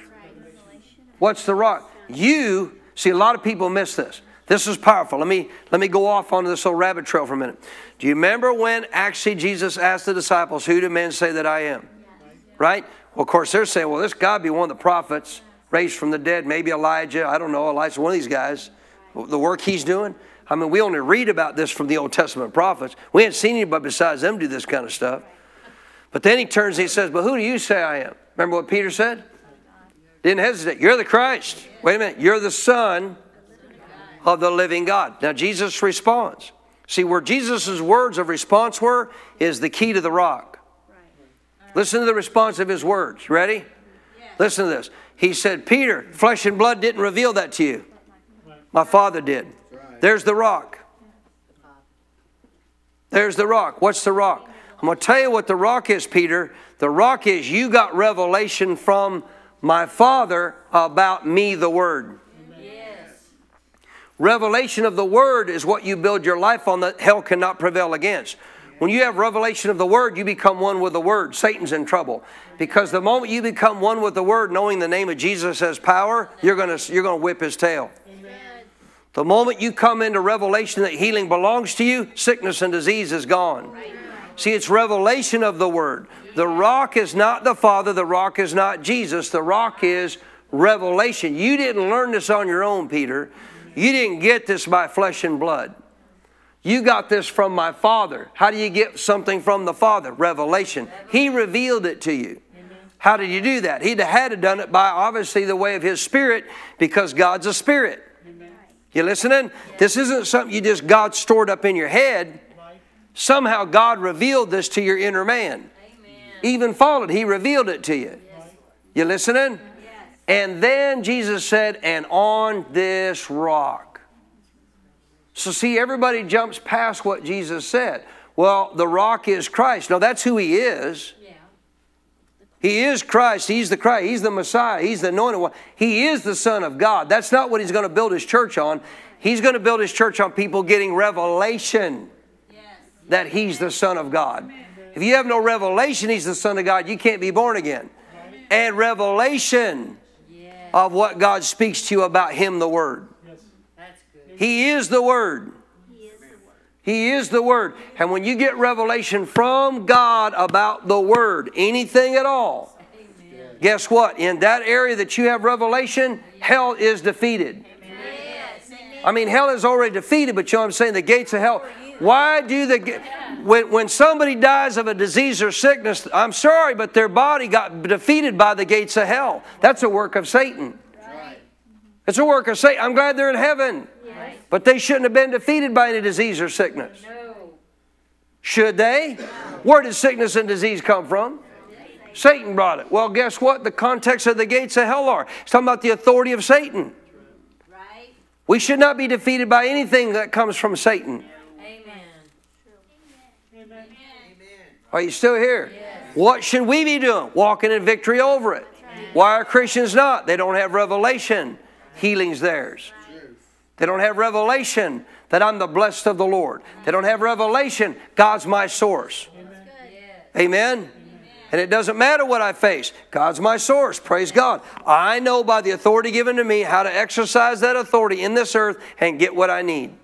What's the rock? You, see, a lot of people miss this. This is powerful. Let me, let me go off onto this little rabbit trail for a minute. Do you remember when actually Jesus asked the disciples, Who do men say that I am? Right? Well, of course, they're saying, Well, this God be one of the prophets raised from the dead, maybe Elijah, I don't know, Elijah, one of these guys. The work he's doing. I mean, we only read about this from the Old Testament prophets. We ain't seen anybody besides them do this kind of stuff. But then he turns and he says, But who do you say I am? Remember what Peter said? Didn't hesitate. You're the Christ. Wait a minute. You're the Son of the living God. Now, Jesus responds. See, where Jesus' words of response were is the key to the rock. Listen to the response of his words. Ready? Listen to this. He said, Peter, flesh and blood didn't reveal that to you. My Father did. There's the rock. There's the rock. What's the rock? I'm going to tell you what the rock is, Peter. The rock is you got revelation from my Father about me, the Word. Yes. Revelation of the Word is what you build your life on that hell cannot prevail against. When you have revelation of the Word, you become one with the Word. Satan's in trouble. Because the moment you become one with the Word, knowing the name of Jesus has power, you're going to, you're going to whip his tail. The moment you come into revelation that healing belongs to you, sickness and disease is gone. See, it's revelation of the Word. The rock is not the Father, the rock is not Jesus, the rock is revelation. You didn't learn this on your own, Peter. You didn't get this by flesh and blood. You got this from my Father. How do you get something from the Father? Revelation. He revealed it to you. How did you do that? He'd had to done it by obviously the way of His Spirit because God's a Spirit. You listening? This isn't something you just God stored up in your head. Somehow God revealed this to your inner man. Even fallen, He revealed it to you. You listening? And then Jesus said, and on this rock. So, see, everybody jumps past what Jesus said. Well, the rock is Christ. No, that's who He is. He is Christ. He's the Christ. He's the Messiah. He's the anointed one. He is the Son of God. That's not what he's going to build his church on. He's going to build his church on people getting revelation that he's the Son of God. If you have no revelation he's the Son of God, you can't be born again. And revelation of what God speaks to you about him, the Word. He is the Word. He is the Word. And when you get revelation from God about the Word, anything at all, Amen. guess what? In that area that you have revelation, hell is defeated. I mean, hell is already defeated, but you know what I'm saying? The gates of hell. Why do the when when somebody dies of a disease or sickness? I'm sorry, but their body got defeated by the gates of hell. That's a work of Satan. It's a work of Satan. I'm glad they're in heaven. But they shouldn't have been defeated by any disease or sickness. No. Should they? No. Where did sickness and disease come from? Satan brought it. Well, guess what? The context of the gates of hell are. It's talking about the authority of Satan. Right. We should not be defeated by anything that comes from Satan. Amen. Amen. Are you still here? Yes. What should we be doing? Walking in victory over it. Why are Christians not? They don't have revelation. Healing's theirs. They don't have revelation that I'm the blessed of the Lord. They don't have revelation, God's my source. Amen. Amen. And it doesn't matter what I face. God's my source. Praise God. I know by the authority given to me how to exercise that authority in this earth and get what I need.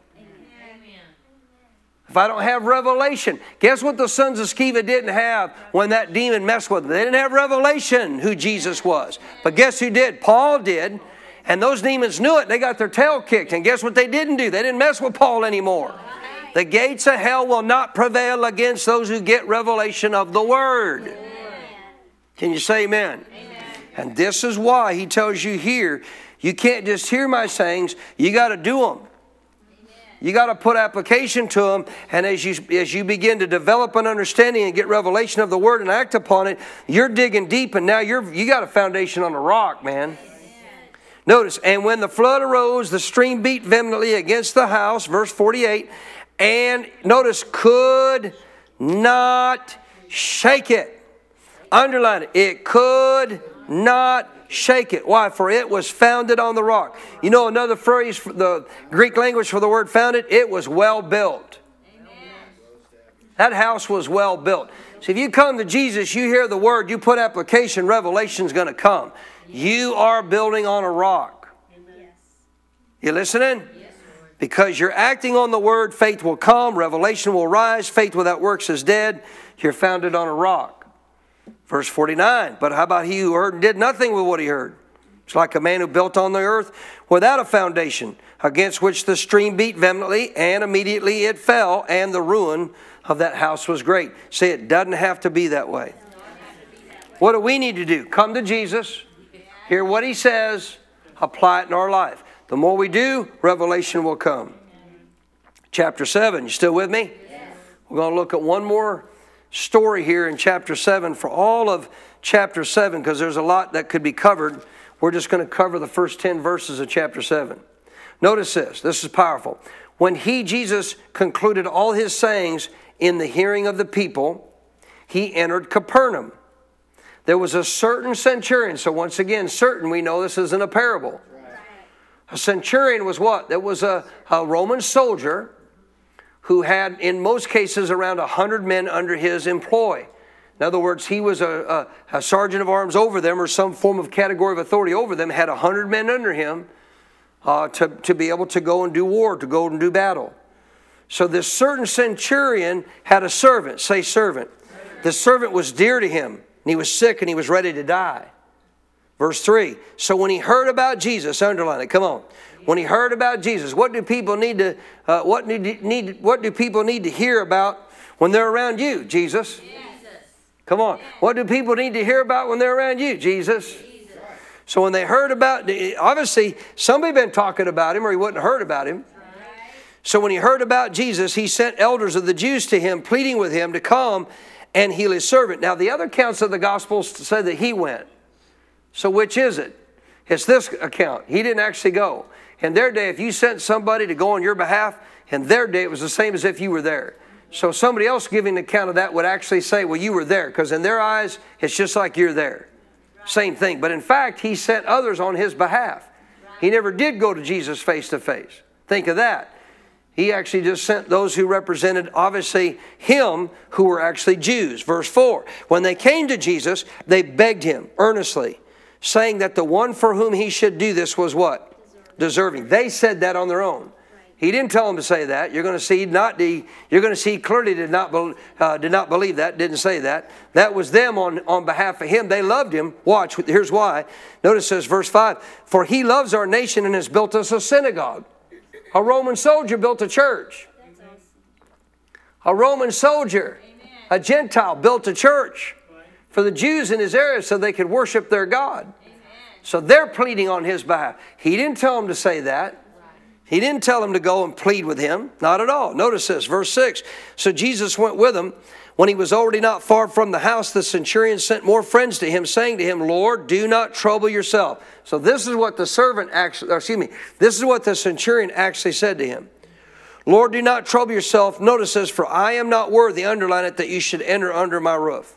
If I don't have revelation, guess what the sons of Sceva didn't have when that demon messed with them? They didn't have revelation who Jesus was. But guess who did? Paul did. And those demons knew it. They got their tail kicked. And guess what they didn't do? They didn't mess with Paul anymore. The gates of hell will not prevail against those who get revelation of the word. Can you say amen? amen? And this is why he tells you here you can't just hear my sayings, you got to do them. You got to put application to them, and as you as you begin to develop an understanding and get revelation of the word and act upon it, you're digging deep, and now you're you got a foundation on the rock, man. Notice, and when the flood arose, the stream beat vehemently against the house, verse 48, and notice, could not shake it. Underline it. It could not shake it. Why? For it was founded on the rock. You know another phrase, for the Greek language for the word founded? It was well built. That house was well built. So if you come to Jesus, you hear the word, you put application, revelation's going to come. You are building on a rock. You listening? Because you're acting on the word, faith will come, revelation will rise, faith without works is dead. You're founded on a rock. Verse 49. But how about he who heard and did nothing with what he heard? It's like a man who built on the earth without a foundation, against which the stream beat vehemently, and immediately it fell, and the ruin of that house was great. Say it doesn't have to be that way. What do we need to do? Come to Jesus, hear what he says, apply it in our life. The more we do, revelation will come. Chapter 7, you still with me? We're going to look at one more story here in chapter 7 for all of chapter 7 because there's a lot that could be covered. We're just going to cover the first 10 verses of chapter 7. Notice this, this is powerful. When he, Jesus, concluded all his sayings in the hearing of the people, he entered Capernaum. There was a certain centurion. So, once again, certain, we know this isn't a parable. A centurion was what? That was a, a Roman soldier who had, in most cases, around 100 men under his employ. In other words, he was a, a, a, sergeant of arms over them or some form of category of authority over them, had 100 men under him uh, to, to be able to go and do war, to go and do battle. So this certain centurion had a servant, say servant. The servant was dear to him, and he was sick and he was ready to die. Verse 3. So when he heard about Jesus, underline it, come on. When he heard about Jesus, what do people need to uh, what need, need what do people need to hear about when they're around you, Jesus? Jesus. Come on. What do people need to hear about when they're around you, Jesus? Jesus. So when they heard about obviously somebody been talking about him or he wouldn't have heard about him. So when he heard about Jesus, he sent elders of the Jews to him, pleading with him to come and heal his servant. Now, the other accounts of the Gospels said that he went. So, which is it? It's this account. He didn't actually go. In their day, if you sent somebody to go on your behalf, in their day, it was the same as if you were there. So, somebody else giving an account of that would actually say, Well, you were there, because in their eyes, it's just like you're there. Same thing. But in fact, he sent others on his behalf. He never did go to Jesus face to face. Think of that. He actually just sent those who represented, obviously, him who were actually Jews. Verse 4 When they came to Jesus, they begged him earnestly, saying that the one for whom he should do this was what? Deserving. They said that on their own. He didn't tell them to say that. You're going to see not the, you're going to see clearly did not uh, did not believe that. Didn't say that. That was them on on behalf of him. They loved him. Watch. Here's why. Notice this verse five. For he loves our nation and has built us a synagogue. A Roman soldier built a church. A Roman soldier, a Gentile, built a church for the Jews in his area so they could worship their God. So they're pleading on his behalf. He didn't tell them to say that. He didn't tell them to go and plead with him. Not at all. Notice this, verse 6. So Jesus went with them when he was already not far from the house, the centurion sent more friends to him, saying to him, Lord, do not trouble yourself. So this is what the servant actually, excuse me, this is what the centurion actually said to him. Lord, do not trouble yourself. Notice this, for I am not worthy, underline it, that you should enter under my roof.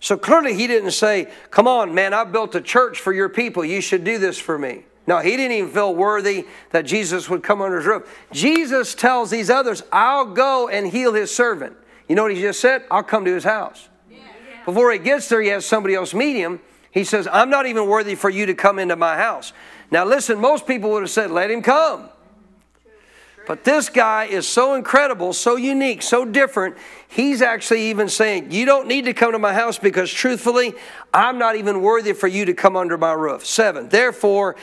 So clearly he didn't say, Come on, man, I've built a church for your people. You should do this for me. No, he didn't even feel worthy that Jesus would come under his roof. Jesus tells these others, I'll go and heal his servant. You know what he just said? I'll come to his house. Before he gets there, he has somebody else meet him. He says, I'm not even worthy for you to come into my house. Now, listen, most people would have said, Let him come. But this guy is so incredible, so unique, so different. He's actually even saying, You don't need to come to my house because truthfully, I'm not even worthy for you to come under my roof. Seven, therefore,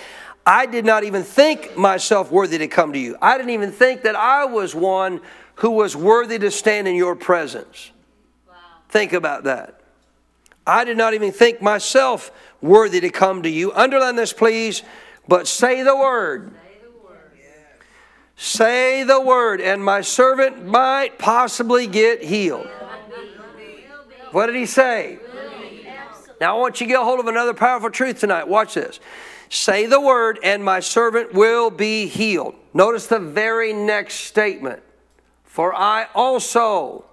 I did not even think myself worthy to come to you. I didn't even think that I was one who was worthy to stand in your presence. Wow. Think about that. I did not even think myself worthy to come to you. Underline this, please. But say the word. Say the word, say the word and my servant might possibly get healed. What did he say? Now I want you to get a hold of another powerful truth tonight. Watch this. Say the word, and my servant will be healed. Notice the very next statement. For I also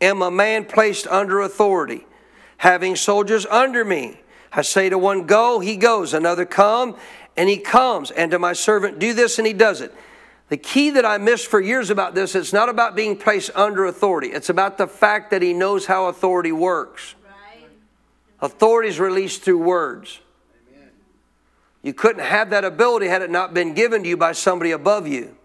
am a man placed under authority, having soldiers under me. I say to one, Go, he goes. Another, Come, and he comes. And to my servant, Do this, and he does it. The key that I missed for years about this, it's not about being placed under authority. It's about the fact that he knows how authority works. Right. Authority is released through words. Amen. You couldn't have that ability had it not been given to you by somebody above you.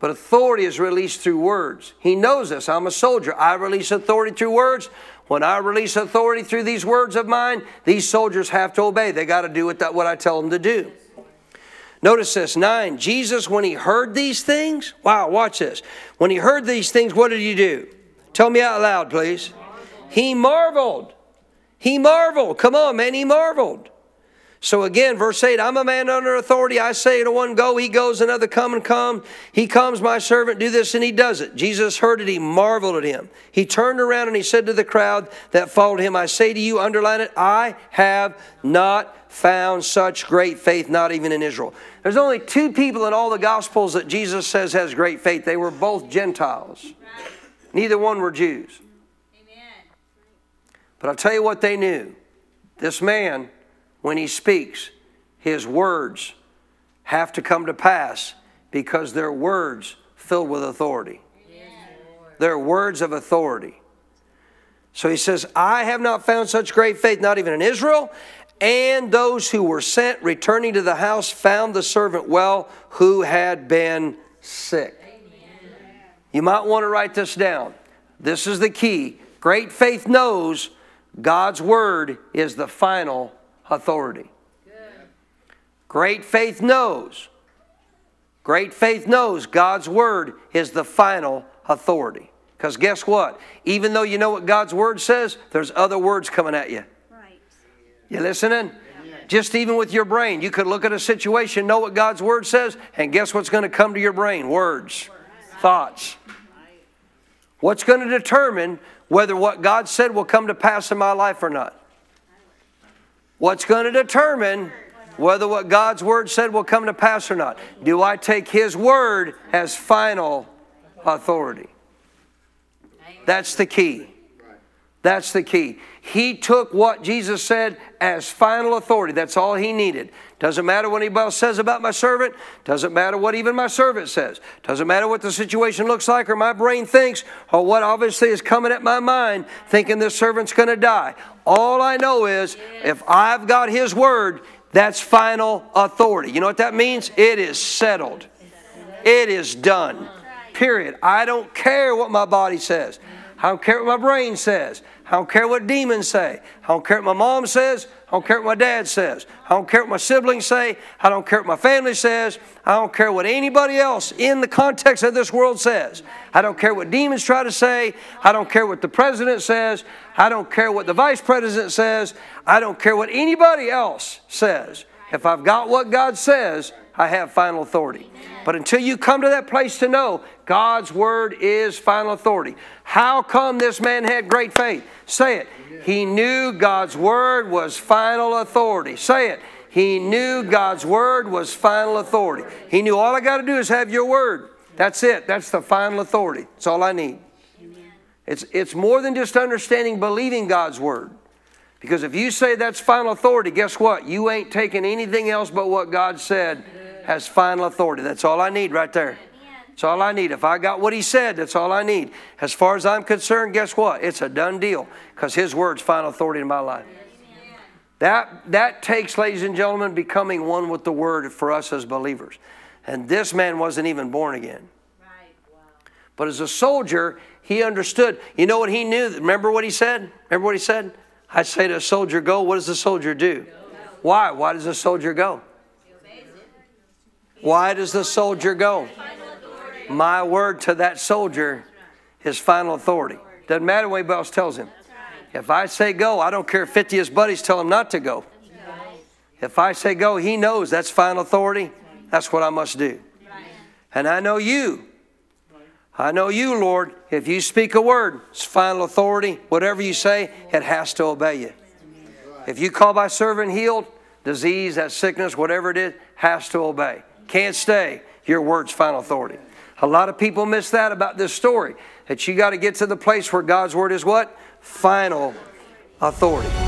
But authority is released through words. He knows this. I'm a soldier. I release authority through words. When I release authority through these words of mine, these soldiers have to obey. They got to do what I tell them to do. Notice this, 9. Jesus, when he heard these things, wow, watch this. When he heard these things, what did he do? Tell me out loud, please. He marveled. He marveled. Come on, man, he marveled. So again, verse 8 I'm a man under authority. I say to one, go, he goes, another, come and come. He comes, my servant, do this, and he does it. Jesus heard it, he marveled at him. He turned around and he said to the crowd that followed him, I say to you, underline it, I have not found such great faith, not even in Israel. There's only two people in all the Gospels that Jesus says has great faith. They were both Gentiles, neither one were Jews. Amen. But I'll tell you what they knew. This man, when he speaks, his words have to come to pass because they're words filled with authority. They're words of authority. So he says, I have not found such great faith, not even in Israel. And those who were sent, returning to the house, found the servant well who had been sick. You might want to write this down. This is the key. Great faith knows God's word is the final authority. Great faith knows. Great faith knows God's word is the final authority. Because guess what? Even though you know what God's word says, there's other words coming at you. You listening? Just even with your brain, you could look at a situation, know what God's word says, and guess what's going to come to your brain? Words, thoughts. What's going to determine whether what God said will come to pass in my life or not? What's going to determine whether what God's word said will come to pass or not? Do I take His word as final authority? That's the key. That's the key. He took what Jesus said as final authority. That's all he needed. Doesn't matter what anybody else says about my servant. Doesn't matter what even my servant says. Doesn't matter what the situation looks like or my brain thinks or what obviously is coming at my mind thinking this servant's going to die. All I know is if I've got his word, that's final authority. You know what that means? It is settled. It is done. Period. I don't care what my body says. I don't care what my brain says. I don't care what demons say. I don't care what my mom says. I don't care what my dad says. I don't care what my siblings say. I don't care what my family says. I don't care what anybody else in the context of this world says. I don't care what demons try to say. I don't care what the president says. I don't care what the vice president says. I don't care what anybody else says. If I've got what God says, I have final authority. But until you come to that place to know God's word is final authority. How come this man had great faith? Say it. He knew God's word was final authority. Say it. He knew God's word was final authority. He knew all I got to do is have your word. That's it. That's the final authority. That's all I need. It's, it's more than just understanding, believing God's word. Because if you say that's final authority, guess what? You ain't taking anything else but what God said has final authority. That's all I need right there. That's all I need. If I got what he said, that's all I need. As far as I'm concerned, guess what? It's a done deal because his word's final authority in my life. That, that takes, ladies and gentlemen, becoming one with the word for us as believers. And this man wasn't even born again. But as a soldier, he understood. You know what he knew? Remember what he said? Remember what he said? I say to a soldier, go. What does the soldier do? Why? Why does the soldier go? Why does the soldier go? My word to that soldier is final authority. Doesn't matter what anybody else tells him. If I say go, I don't care if 50 of his buddies tell him not to go. If I say go, he knows that's final authority. That's what I must do. And I know you. I know you, Lord. If you speak a word, it's final authority. Whatever you say, it has to obey you. If you call by servant healed, disease, that sickness, whatever it is, has to obey. Can't stay. Your word's final authority. A lot of people miss that about this story. That you got to get to the place where God's word is what? Final authority.